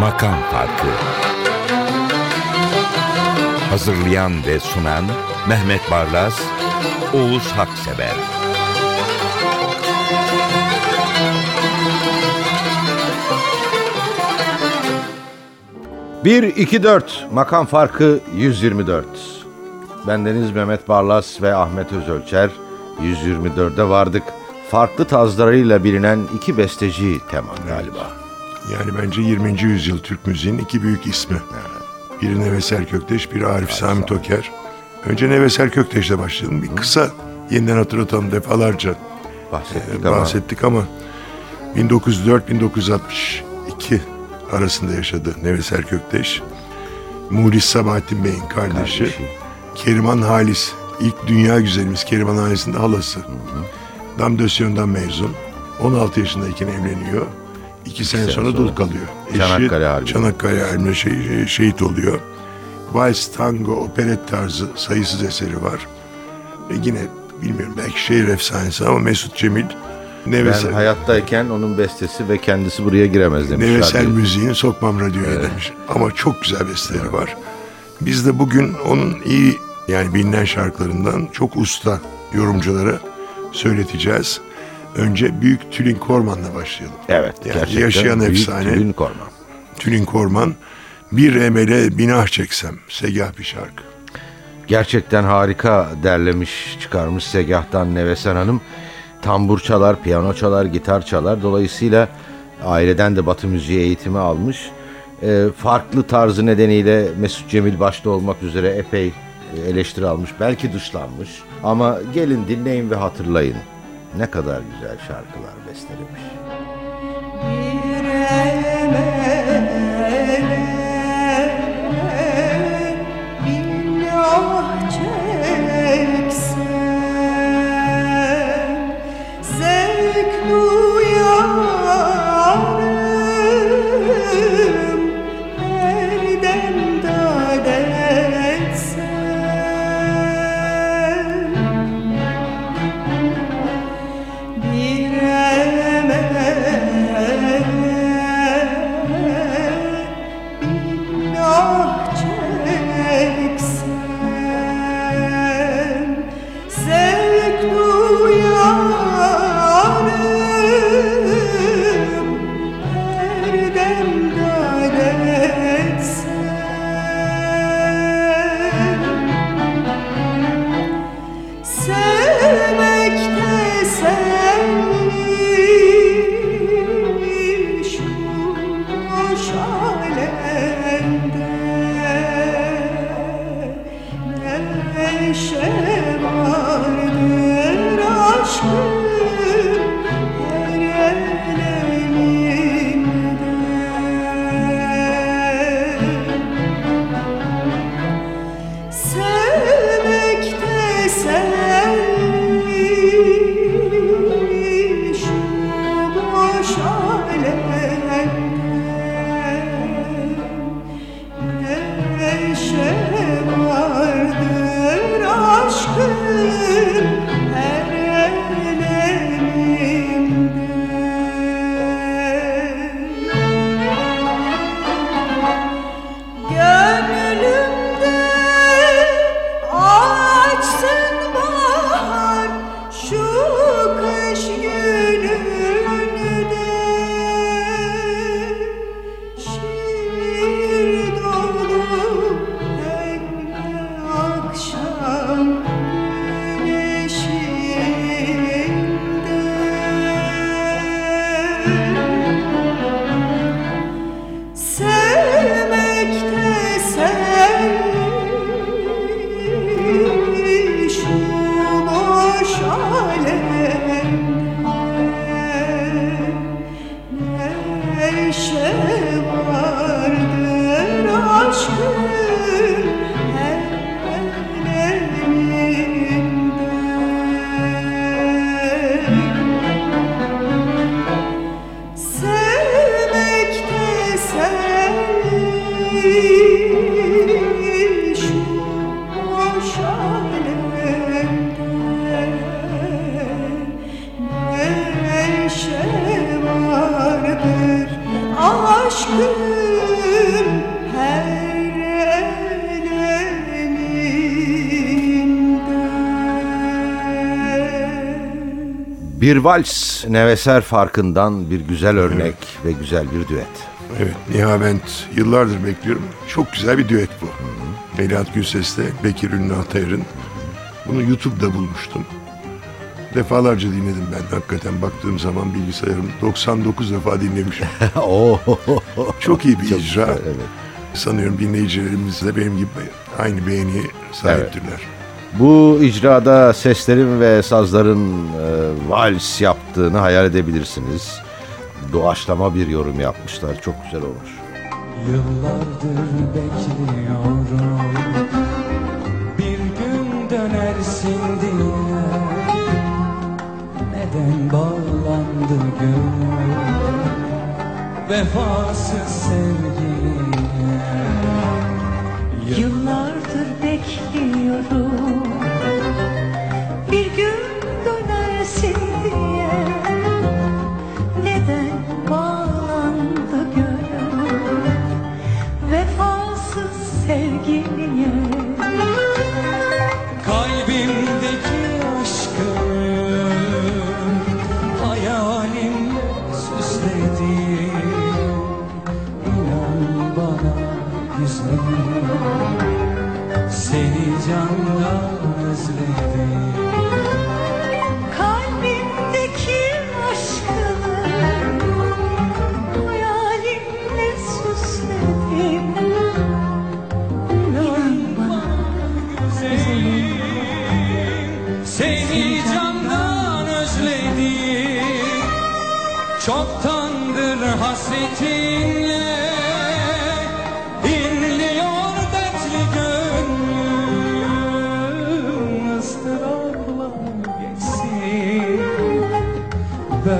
Makam Farkı Hazırlayan ve sunan Mehmet Barlas, Oğuz Haksever Bir, iki, dört. Makam farkı 124. Bendeniz Mehmet Barlas ve Ahmet Özölçer 124'e vardık. Farklı tazlarıyla bilinen iki besteci tema galiba. Yani bence 20. yüzyıl Türk müziğinin iki büyük ismi. Biri Neveser Kökteş, biri Arif Sami Toker. Önce Neveser Kökteş'le başlayalım. Bir kısa yeniden hatırlatalım defalarca Bahsettik e, ama bahsettik ama 1904-1962 arasında yaşadı Neveser Kökteş. Muhlis Sabahattin Bey'in kardeşi. Kardeşi. Keriman Halis. ilk dünya güzelimiz Keriman Halis'in de halası. Damdösyon'dan mezun. 16 yaşındayken evleniyor. İki sene sene sonra sonra. dul kalıyor. Çanakkale Harbi. Çanakkale Harbi'nde şey- şehit oluyor. Vals, tango, operet tarzı sayısız eseri var. Ve yine bilmiyorum belki şehir efsanesi ama Mesut Cemil ben Neveser, hayattayken onun bestesi ve kendisi buraya giremez demiş. Nevesel radyo. müziğini sokmam radyoya demiş. Ama çok güzel besteleri var. Biz de bugün onun iyi yani bilinen şarkılarından çok usta yorumcuları söyleteceğiz. Önce Büyük Tülin Korman'la başlayalım. Evet, Yani gerçekten yaşayan büyük efsane. Tülin Korman. Tülin Korman bir emele binah çeksem segah bir şarkı. Gerçekten harika derlemiş çıkarmış Segah'tan Nevesen Hanım. Tambur çalar, piyano çalar, gitar çalar. Dolayısıyla aileden de batı müziği eğitimi almış. Ee, farklı tarzı nedeniyle Mesut Cemil başta olmak üzere epey e, eleştiri almış. Belki dışlanmış. Ama gelin dinleyin ve hatırlayın. Ne kadar güzel şarkılar bestelemiş. Bir vals Neveser farkından bir güzel örnek ve güzel bir düet. Evet Nihavent yıllardır bekliyorum. Çok güzel bir düet bu. Melahat Gülses'le Bekir Ünlü Atayır'ın. Bunu YouTube'da bulmuştum. Defalarca dinledim ben hakikaten baktığım zaman bilgisayarım 99 defa dinlemişim. Çok iyi bir icra. güzel, evet. Sanıyorum dinleyicilerimiz de benim gibi aynı beğeniye sahiptirler. Bu icrada seslerin ve sazların e, vals yaptığını hayal edebilirsiniz. Doğaçlama bir yorum yapmışlar. Çok güzel olmuş. Yıllardır bekliyorum Bir gün dönersin diye Neden bağlandı gönül Vefasız sevgiye Yıllardır bekliyorum dönersin diye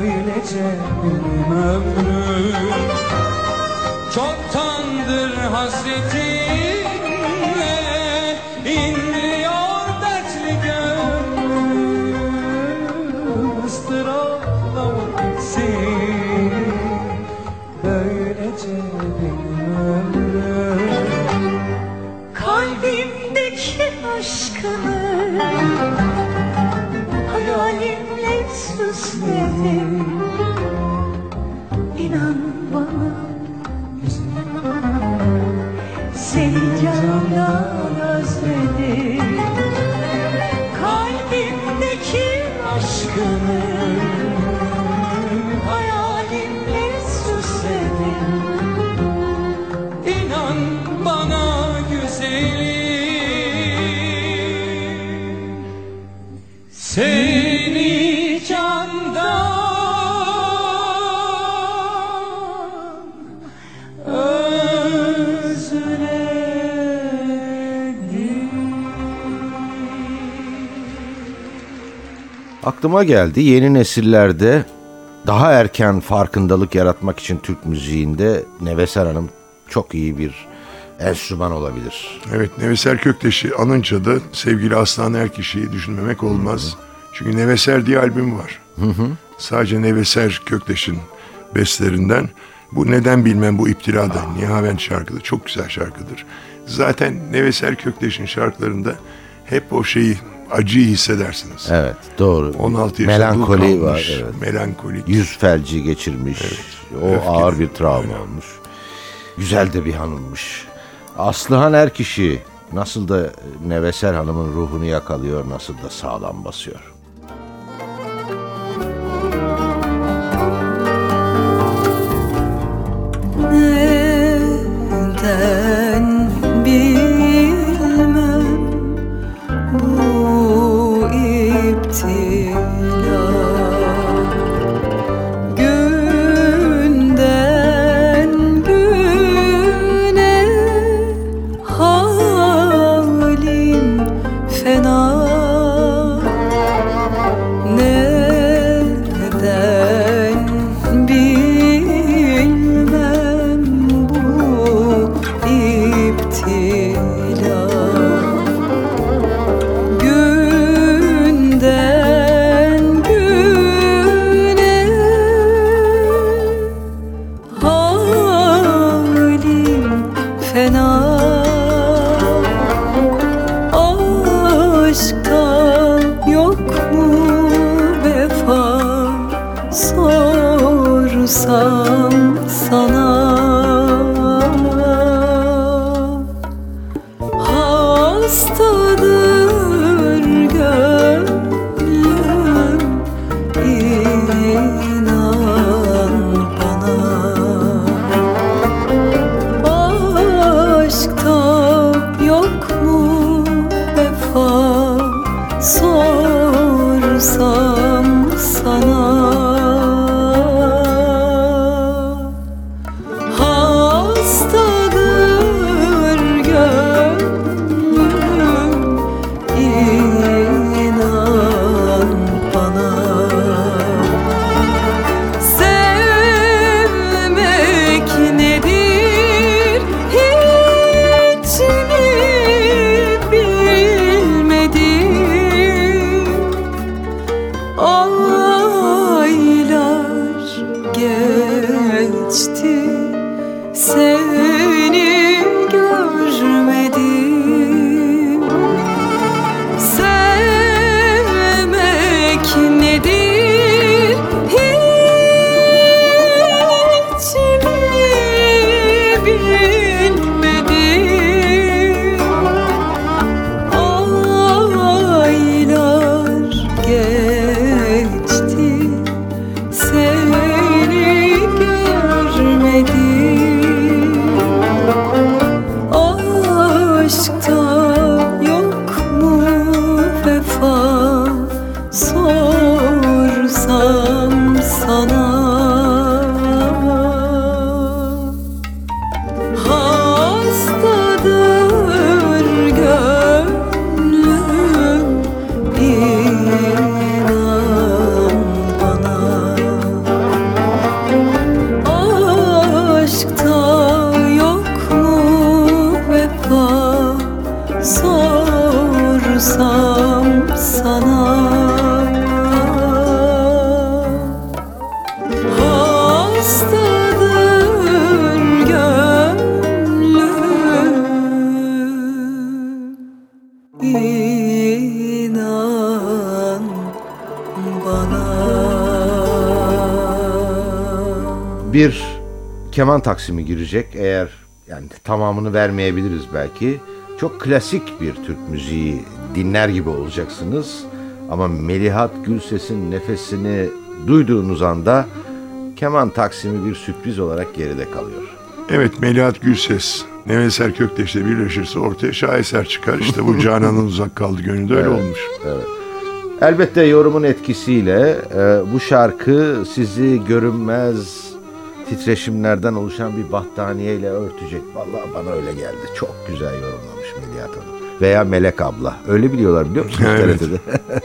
Benim ömrüm Çoktandır hasretinle inliyor dertli gönlüm ıstırapla gitsin Böylece benim ömrüm. Kalbimdeki aşkını süsledim İnan Aklıma geldi yeni nesillerde daha erken farkındalık yaratmak için Türk müziğinde Neveser Hanım çok iyi bir enstrüman olabilir. Evet Neveser Kökteş'i anınca da sevgili Aslan Erkişi'yi düşünmemek olmaz. Çünkü Neveser diye albüm var. Sadece Neveser Kökteş'in bestlerinden. Bu neden bilmem bu iptilada Nihavent şarkıdır. Çok güzel şarkıdır. Zaten Neveser Kökteş'in şarkılarında hep o şeyi acıyı hissedersiniz. Evet doğru. 16 yaşında Melankoli var. Evet. Melankolik. Yüz felci geçirmiş. O öfkeli. ağır bir travma olmuş. Güzel de bir hanımmış. Aslıhan Erkişi nasıl da Neveser Hanım'ın ruhunu yakalıyor, nasıl da sağlam basıyor. Keman taksimi girecek eğer yani tamamını vermeyebiliriz belki. Çok klasik bir Türk müziği dinler gibi olacaksınız. Ama Melihat Gülses'in nefesini duyduğunuz anda keman taksimi bir sürpriz olarak geride kalıyor. Evet Melihat Gülses, Neveser Kökteş'le birleşirse ortaya şaheser çıkar. İşte bu Canan'ın uzak kaldı gönlünde öyle olmuş. Elbette yorumun etkisiyle e, bu şarkı sizi görünmez titreşimlerden oluşan bir battaniyeyle örtecek. Vallahi bana öyle geldi. Çok güzel yorumlamış Melihat Hanım. Veya Melek abla. Öyle biliyorlar biliyor musunuz Evet. TRT'de?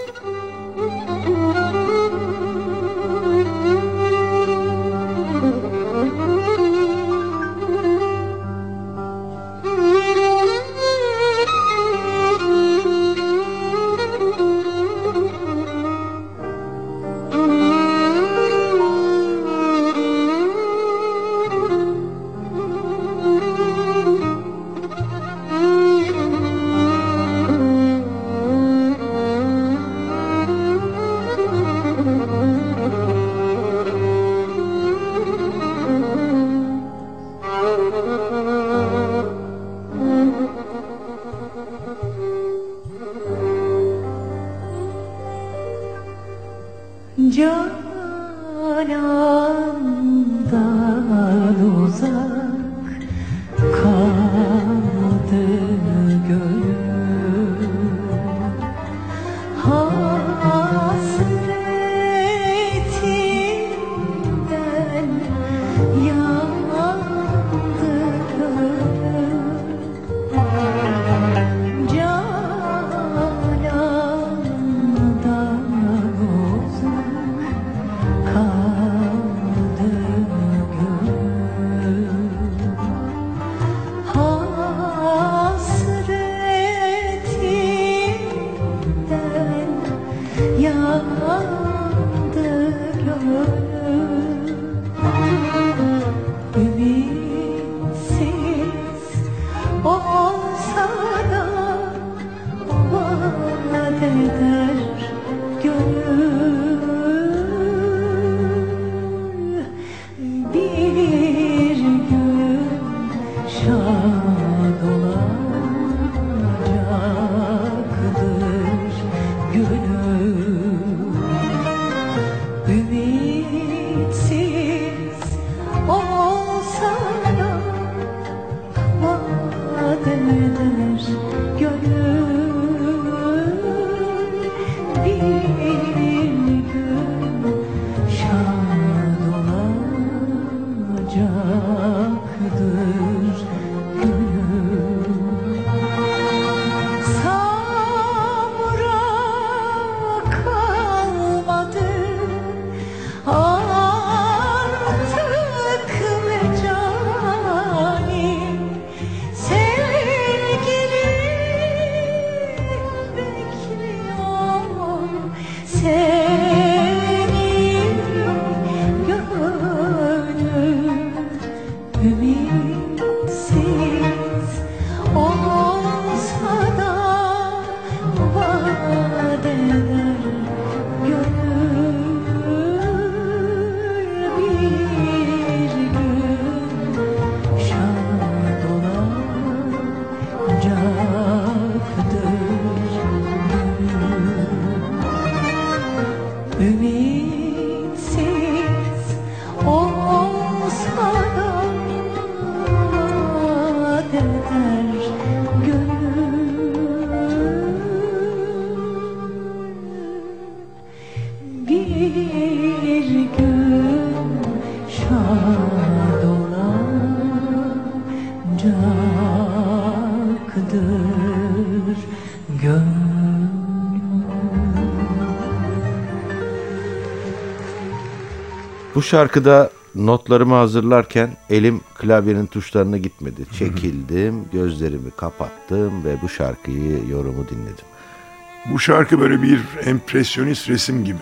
şarkıda notlarımı hazırlarken elim klavyenin tuşlarına gitmedi. Çekildim, gözlerimi kapattım ve bu şarkıyı, yorumu dinledim. Bu şarkı böyle bir empresyonist resim gibi.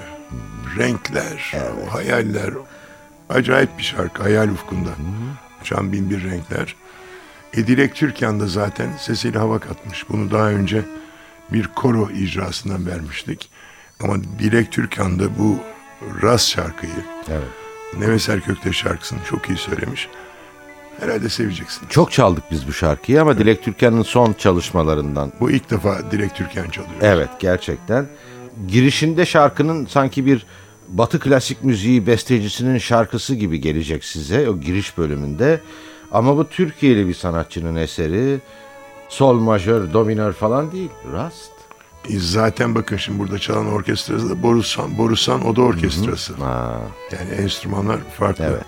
Renkler, o hayaller. Acayip bir şarkı, hayal ufkunda. Uçan bin bir renkler. E, Dilek Türkan da zaten sesiyle hava katmış. Bunu daha önce bir koro icrasından vermiştik. Ama Dilek Türkan da bu Ras şarkıyı, Evet. Neves Erkökte şarkısını çok iyi söylemiş. Herhalde seveceksin. Çok çaldık biz bu şarkıyı ama Dilek Türkan'ın son çalışmalarından. Bu ilk defa Dilek Türkan çalıyor. Evet, gerçekten. Girişinde şarkının sanki bir Batı klasik müziği bestecisinin şarkısı gibi gelecek size o giriş bölümünde. Ama bu Türkiye'li bir sanatçının eseri. Sol majör, do minör falan değil. Rast. E, Zaten bakın şimdi burada çalan orkestrası da Borusan, Borusan Oda Orkestrası. Ha, Yani enstrümanlar farklı. evet.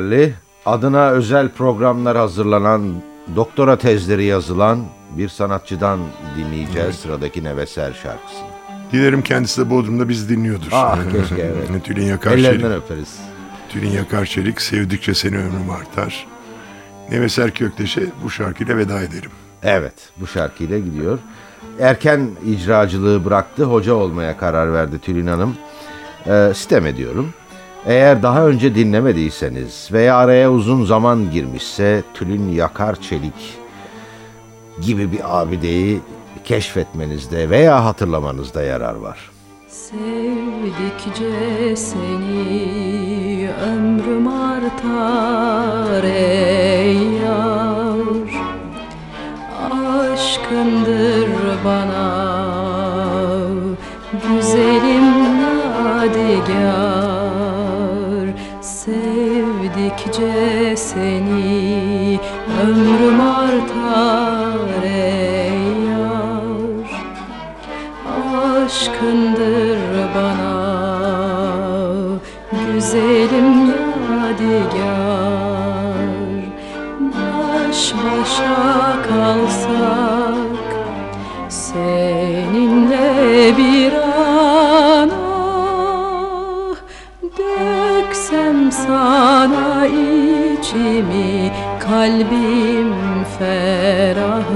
Değerli, adına özel programlar hazırlanan, doktora tezleri yazılan bir sanatçıdan dinleyeceğiz sıradaki Neveser şarkısını. Dilerim kendisi de Bodrum'da bizi dinliyordur. Ah, keşke, evet. Tülin Yakarçelik. Ellerinden öperiz. Tülin Yakarçelik sevdikçe seni ömrüm artar. Neveser Kökteş'e bu şarkıyla veda ederim. Evet, bu şarkıyla gidiyor. Erken icracılığı bıraktı, hoca olmaya karar verdi Tülin Hanım. Ee, sitem ediyorum. Eğer daha önce dinlemediyseniz veya araya uzun zaman girmişse Tülin Yakar Çelik gibi bir abideyi keşfetmenizde veya hatırlamanızda yarar var. Sevdikçe seni ömrüm artar ey yar Aşkındır bana güzelim yadigar Sevdikçe seni ömrüm artar ey yar. Aşkındır bana güzelim yadigar. Baş başa kalsak seninle bir sana içimi kalbim ferahlar.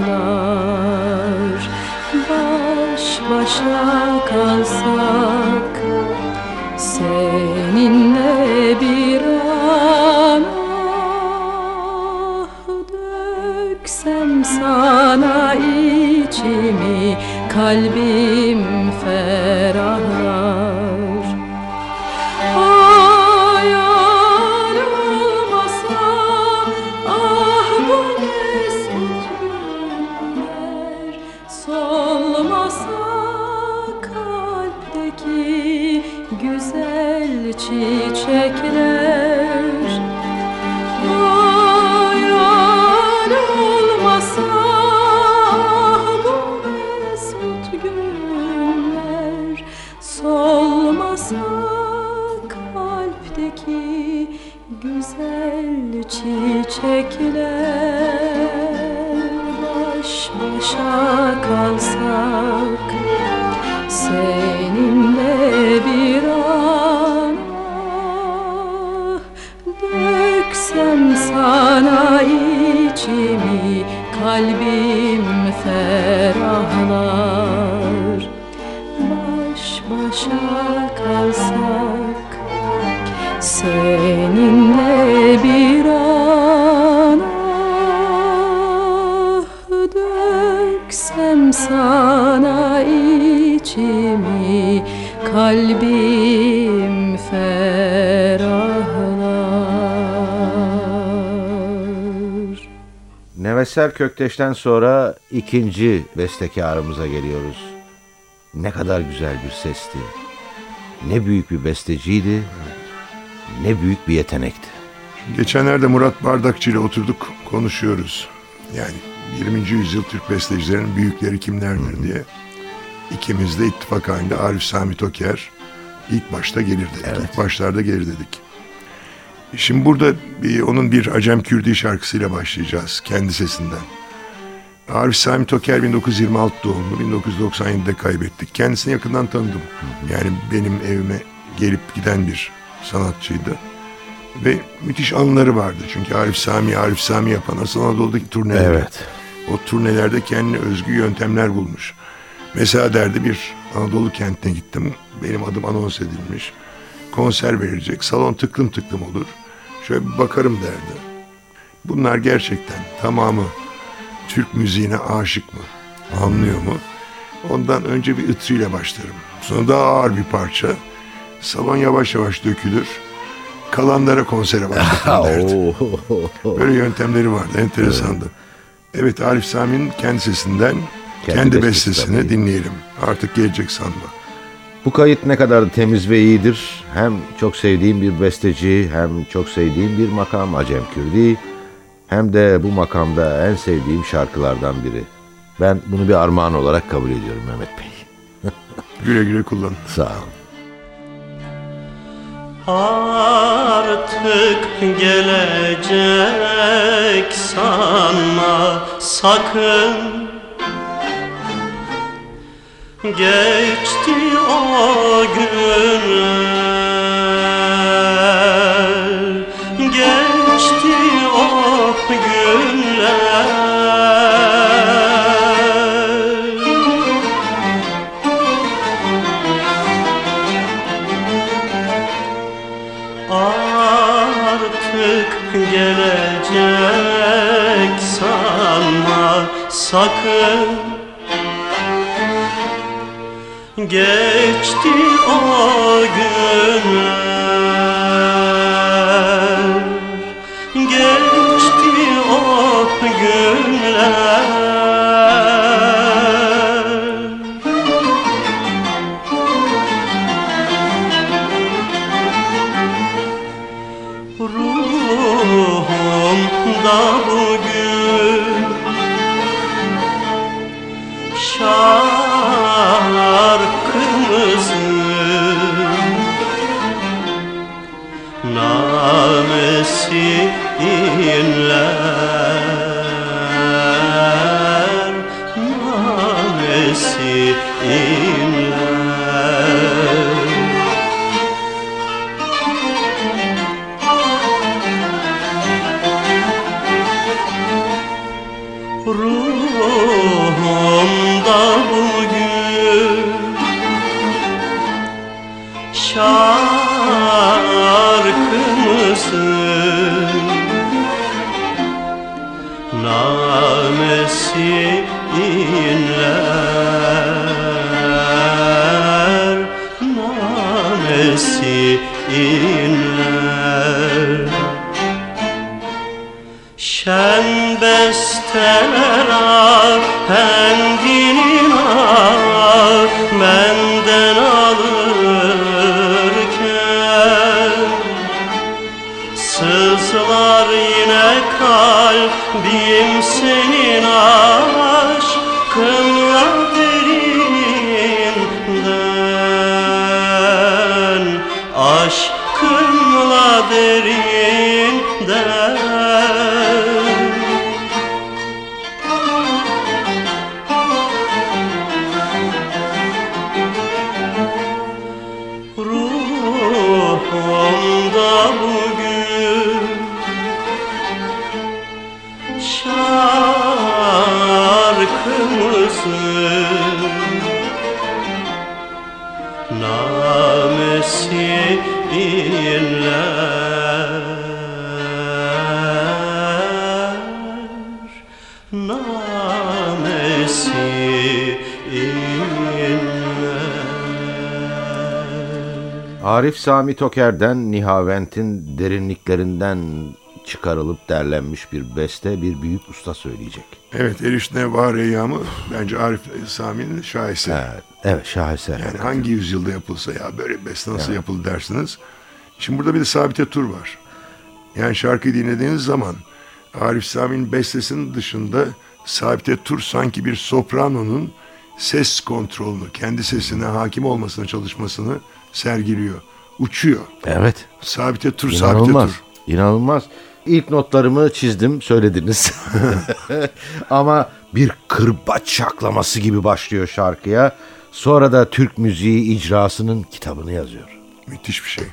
Baş başa kalsak seninle bir an ah, döksem sana içimi kalbim ferahlar Neveser Kökteş'ten sonra ikinci bestekarımıza geliyoruz. Ne kadar güzel bir sesti. Ne büyük bir besteciydi. Ne büyük bir yetenekti. Geçenlerde Murat Bardakçı ile oturduk konuşuyoruz. Yani 20. yüzyıl Türk bestecilerinin büyükleri kimlerdir diye. İkimiz de ittifak halinde Arif Sami Toker ilk başta gelir dedik. İlk başlarda gelir dedik. Şimdi burada bir, onun bir Acem Kürdi şarkısıyla başlayacağız kendi sesinden. Arif Sami Toker 1926 doğumlu, 1997'de kaybettik. Kendisini yakından tanıdım. Yani benim evime gelip giden bir sanatçıydı. Ve müthiş anıları vardı. Çünkü Arif Sami, Arif Sami yapan asıl Anadolu'daki turneler. Evet. O turnelerde kendine özgü yöntemler bulmuş. Mesela derdi bir Anadolu kentine gittim. Benim adım anons edilmiş. Konser verilecek. Salon tıklım tıklım olur. Şöyle bir bakarım derdi. Bunlar gerçekten tamamı Türk müziğine aşık mı? Anlıyor mu? Ondan önce bir ıtrıyla başlarım. Sonra daha ağır bir parça. Salon yavaş yavaş dökülür. Kalanlara konsere başlatırım derdi. Böyle yöntemleri vardı. Enteresandı. Evet Arif Sami'nin kendi sesinden kendi, Kendi bestesi bestesini dinleyelim. Artık gelecek sanma. Bu kayıt ne kadar temiz ve iyidir. Hem çok sevdiğim bir besteci hem çok sevdiğim bir makam Acem Kürdi. Hem de bu makamda en sevdiğim şarkılardan biri. Ben bunu bir armağan olarak kabul ediyorum Mehmet Bey. Güle güle kullanın. Sağ olun. Artık gelecek sanma sakın Geçti o günler. Geçti o günler. Artık gelecek sanma sakın Geçti o günler Arif Sami Toker'den Nihavent'in derinliklerinden çıkarılıp derlenmiş bir beste bir büyük usta söyleyecek. Evet Erişne Var Eyyamı bence Arif Sami'nin şaheseri. Evet, evet şaheser. Yani hangi yüzyılda yapılsa ya böyle beste nasıl yapıldı dersiniz. Şimdi burada bir de Sabite Tur var. Yani şarkıyı dinlediğiniz zaman Arif Sami'nin bestesinin dışında Sabite Tur sanki bir sopranonun ses kontrolünü, kendi sesine hakim olmasına çalışmasını sergiliyor. Uçuyor. Evet. Sabite Tur, Sabite İnanılmaz. Tur. İnanılmaz. İlk notlarımı çizdim, söylediniz. Ama bir kırbaç şaklaması gibi başlıyor şarkıya. Sonra da Türk müziği icrasının kitabını yazıyor. Müthiş bir şey.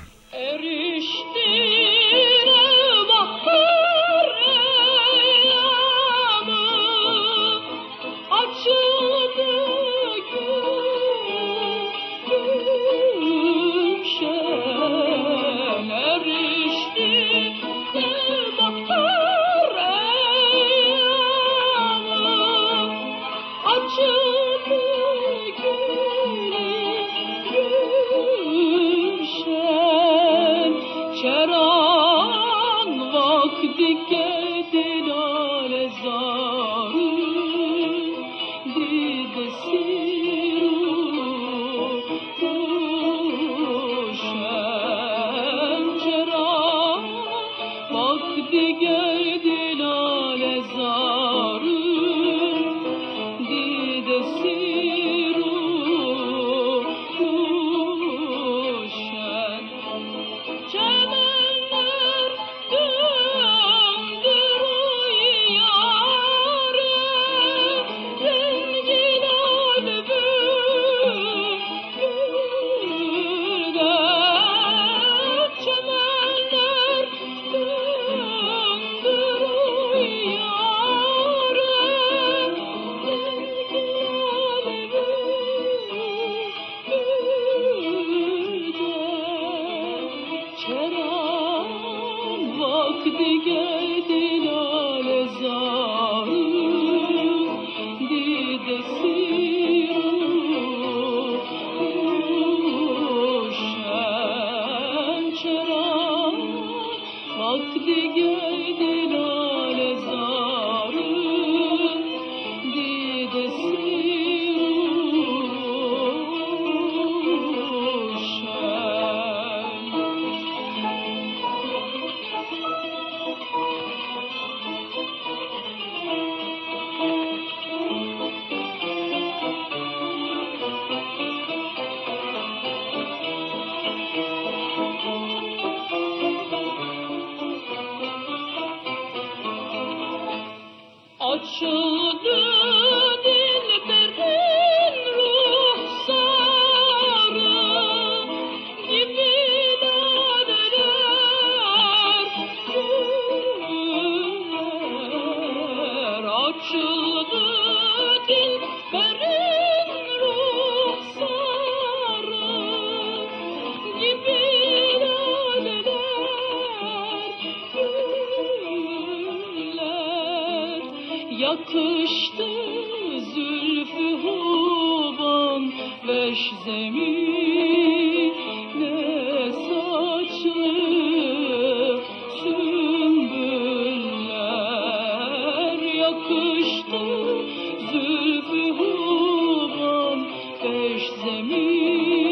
You.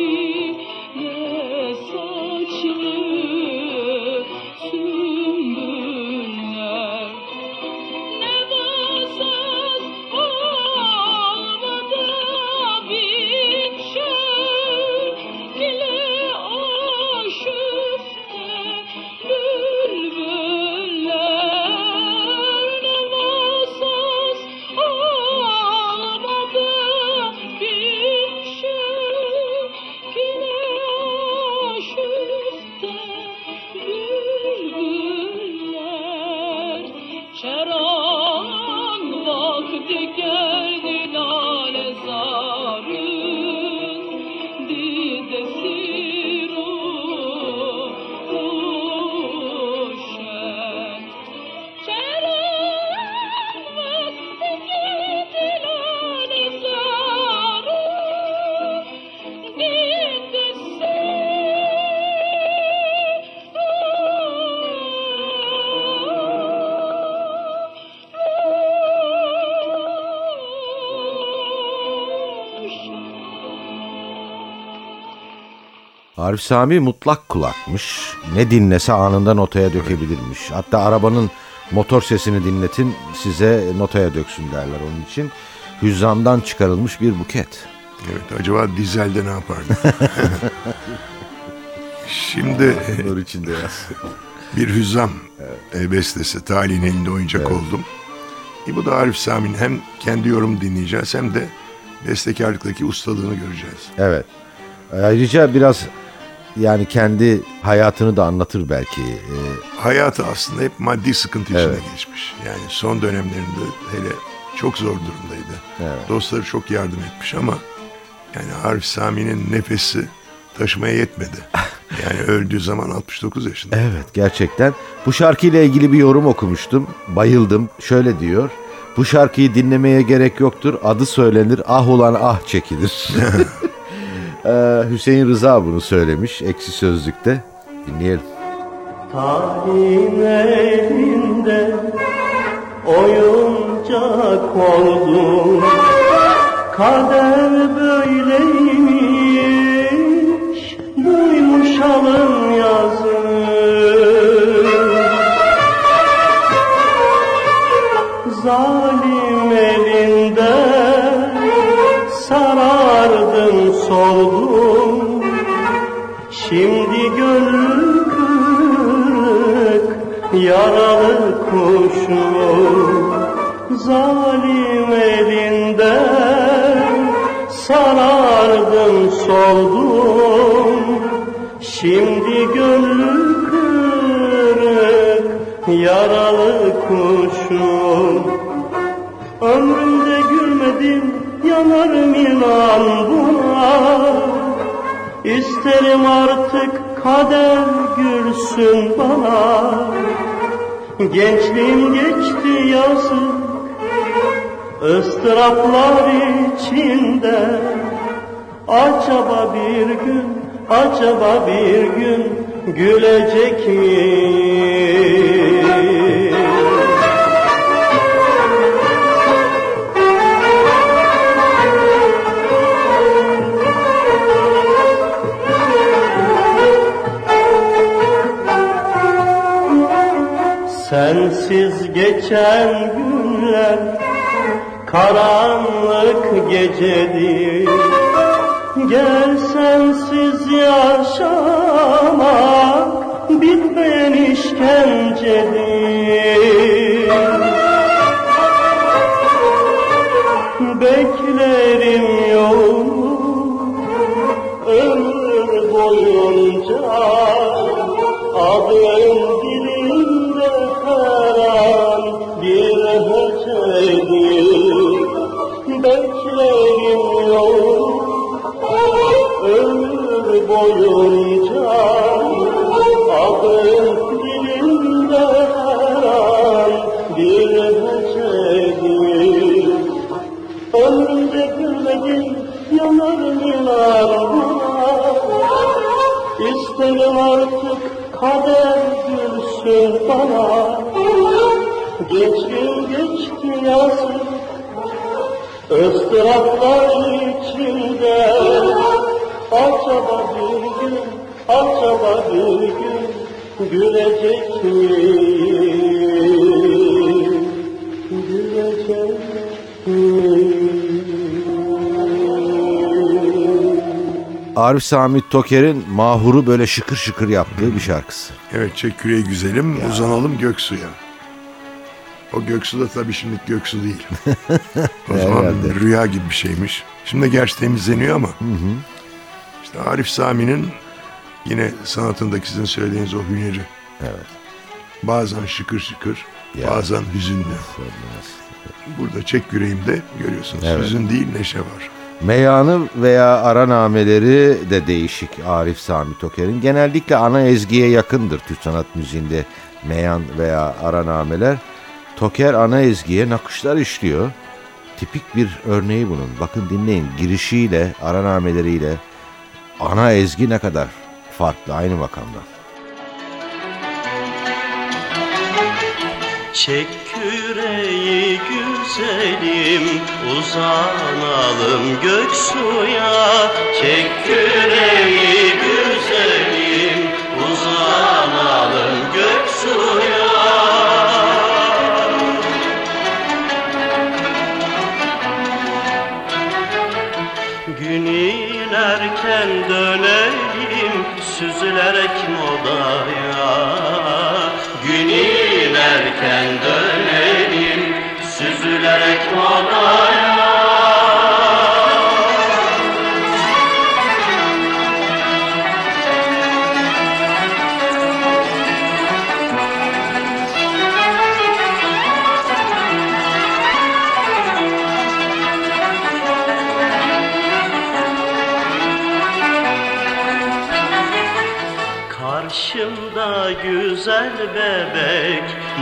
Arif Sami mutlak kulakmış. Ne dinlese anında notaya dökebilirmiş. Hatta arabanın motor sesini dinletin size notaya döksün derler onun için. Hüzzamdan çıkarılmış bir buket. Evet acaba dizelde ne yapardı? Şimdi Nur içinde yaz. bir hüzzam e, bestesi talihin elinde oyuncak oldum. E, bu da Arif Sami'nin hem kendi yorum dinleyeceğiz hem de bestekarlıktaki ustalığını göreceğiz. Evet. Ayrıca biraz yani kendi hayatını da anlatır belki. Ee, Hayatı aslında hep maddi sıkıntı içinde Evet. geçmiş. Yani son dönemlerinde hele çok zor durumdaydı. Evet. Dostları çok yardım etmiş ama yani Arif Sami'nin nefesi taşımaya yetmedi. Yani öldüğü zaman 69 yaşında. Evet gerçekten. Bu şarkıyla ilgili bir yorum okumuştum. Bayıldım. Şöyle diyor. Bu şarkıyı dinlemeye gerek yoktur. Adı söylenir. Ah ulan ah çekilir. Ee, Hüseyin Rıza bunu söylemiş. Eksi sözlükte. Dinleyelim. Talim elinde oyuncak oldum Kader böyleymiş duymuş alın yazı Zalim soldum. Şimdi gönlüm kırık yaralı kuşum. Zalim elinden sarardım soldum. Şimdi gönlüm kırık yaralı kuşum. Ömrümde gülmedim yanarım inan buna. İsterim artık kader gülsün bana. Gençliğim geçti yazık ıstıraplar içinde. Acaba bir gün, acaba bir gün gülecek mi? Sensiz geçen günler karanlık gecedir. Gel sensiz yaşamak bitmeyen işkencedir. Beklerim yolunu Arif Sami Toker'in Mahur'u böyle şıkır şıkır yaptığı bir şarkısı. Evet çek küreği güzelim uzanalım Göksu'ya. O Göksu da tabii şimdi Göksu değil. o zaman Herhalde. rüya gibi bir şeymiş. Şimdi gerçi temizleniyor ama. İşte Arif Sami'nin yine sanatındaki sizin söylediğiniz o hüneri. Evet. Bazen şıkır şıkır, Ya. bazen hüzünlü. Burada çek yüreğimde görüyorsunuz. Evet. Hüzün değil neşe var. Meyanı veya aranameleri de değişik Arif Sami Toker'in. Genellikle ana ezgiye yakındır Türk sanat müziğinde meyan veya aranameler. Toker ana ezgiye nakışlar işliyor. Tipik bir örneği bunun. Bakın dinleyin girişiyle, aranameleriyle ana ezgi ne kadar farklı aynı makamda. Çek güzelim uzanalım göksuya Çek küreği güzelim uzanalım göksuya Gün inerken dönelim süzülerek modaya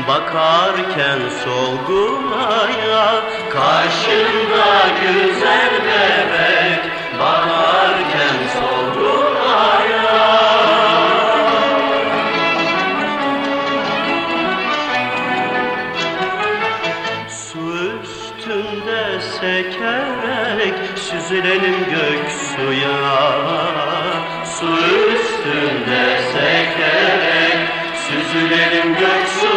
bakarken solgunaya Karşımda güzel bebek. Bakarken solgunaya Su üstünde sekerek süzülelim göksuya Su üstünde sekerek süzülelim göksuya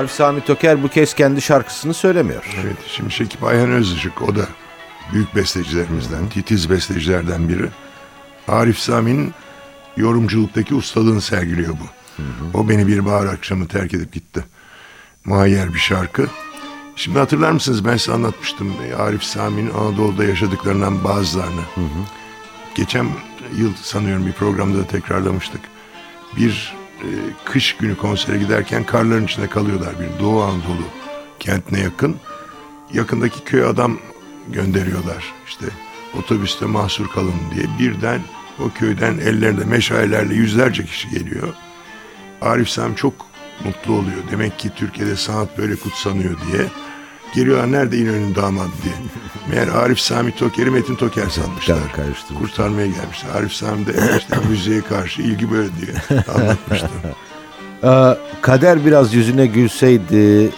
Arif Sami Toker bu kez kendi şarkısını söylemiyor. Evet şimdi Şekip Ayhan Özışık o da büyük bestecilerimizden, titiz bestecilerden biri. Arif Sami'nin yorumculuktaki ustalığını sergiliyor bu. O beni bir bahar akşamı terk edip gitti. Muayyer bir şarkı. Şimdi hatırlar mısınız ben size anlatmıştım Arif Sami'nin Anadolu'da yaşadıklarından bazılarını. Geçen yıl sanıyorum bir programda da tekrarlamıştık. Bir e, kış günü konsere giderken karların içinde kalıyorlar bir Doğu Anadolu kentine yakın. Yakındaki köy adam gönderiyorlar işte otobüste mahsur kalın diye. Birden o köyden ellerinde meşalelerle yüzlerce kişi geliyor. Arif Sami çok mutlu oluyor. Demek ki Türkiye'de sanat böyle kutsanıyor diye. Geliyorlar nerede İnönü'nün damadı diye. Meğer Arif Sami Toker'i Metin Toker sanmışlar. Karıştırmışlar. Kurtarmaya gelmişler. Arif Sami de işte müziğe karşı ilgi böyle diye anlatmıştı. Ee, kader biraz yüzüne gülseydi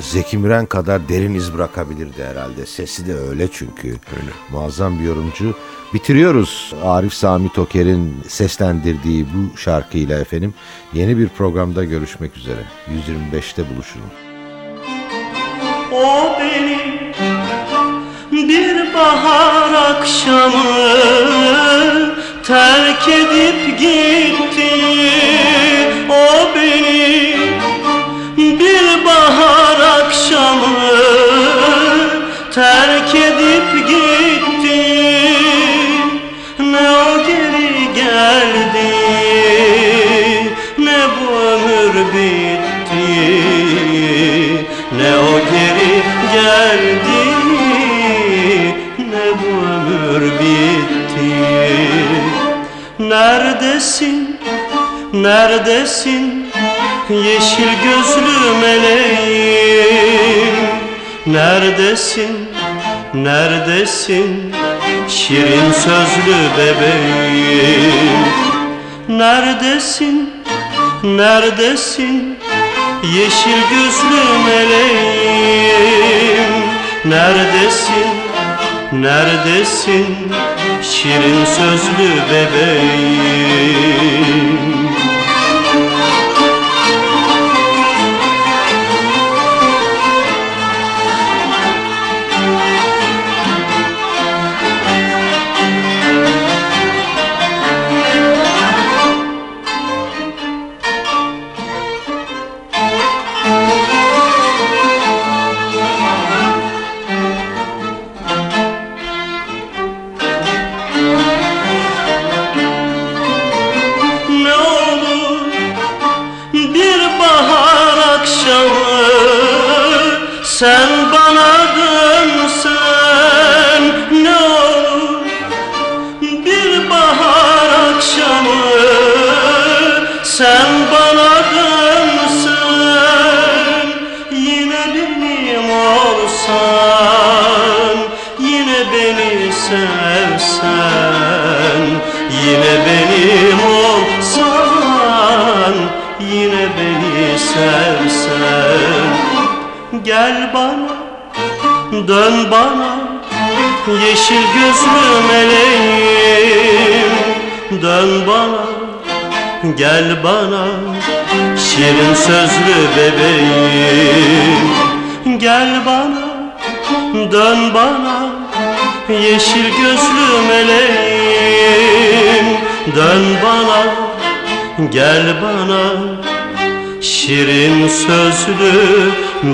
Zeki Müren kadar derin iz bırakabilirdi herhalde. Sesi de öyle çünkü. Öyle. Muazzam bir yorumcu. Bitiriyoruz Arif Sami Toker'in seslendirdiği bu şarkıyla efendim. Yeni bir programda görüşmek üzere. 125'te buluşalım. O beni bir bahar akşamı terk edip gitti O beni bir bahar akşamı terk edip gitti Neredesin, neredesin? Yeşil gözlü meleğim. Neredesin, neredesin? Şirin sözlü bebeğim. Neredesin, neredesin? Yeşil gözlü meleğim. Neredesin, neredesin şirin sözlü bebeğim gel bana şirin sözlü bebeğim. Gel bana dön bana yeşil gözlü meleğim. Dön bana gel bana şirin sözlü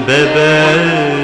bebeğim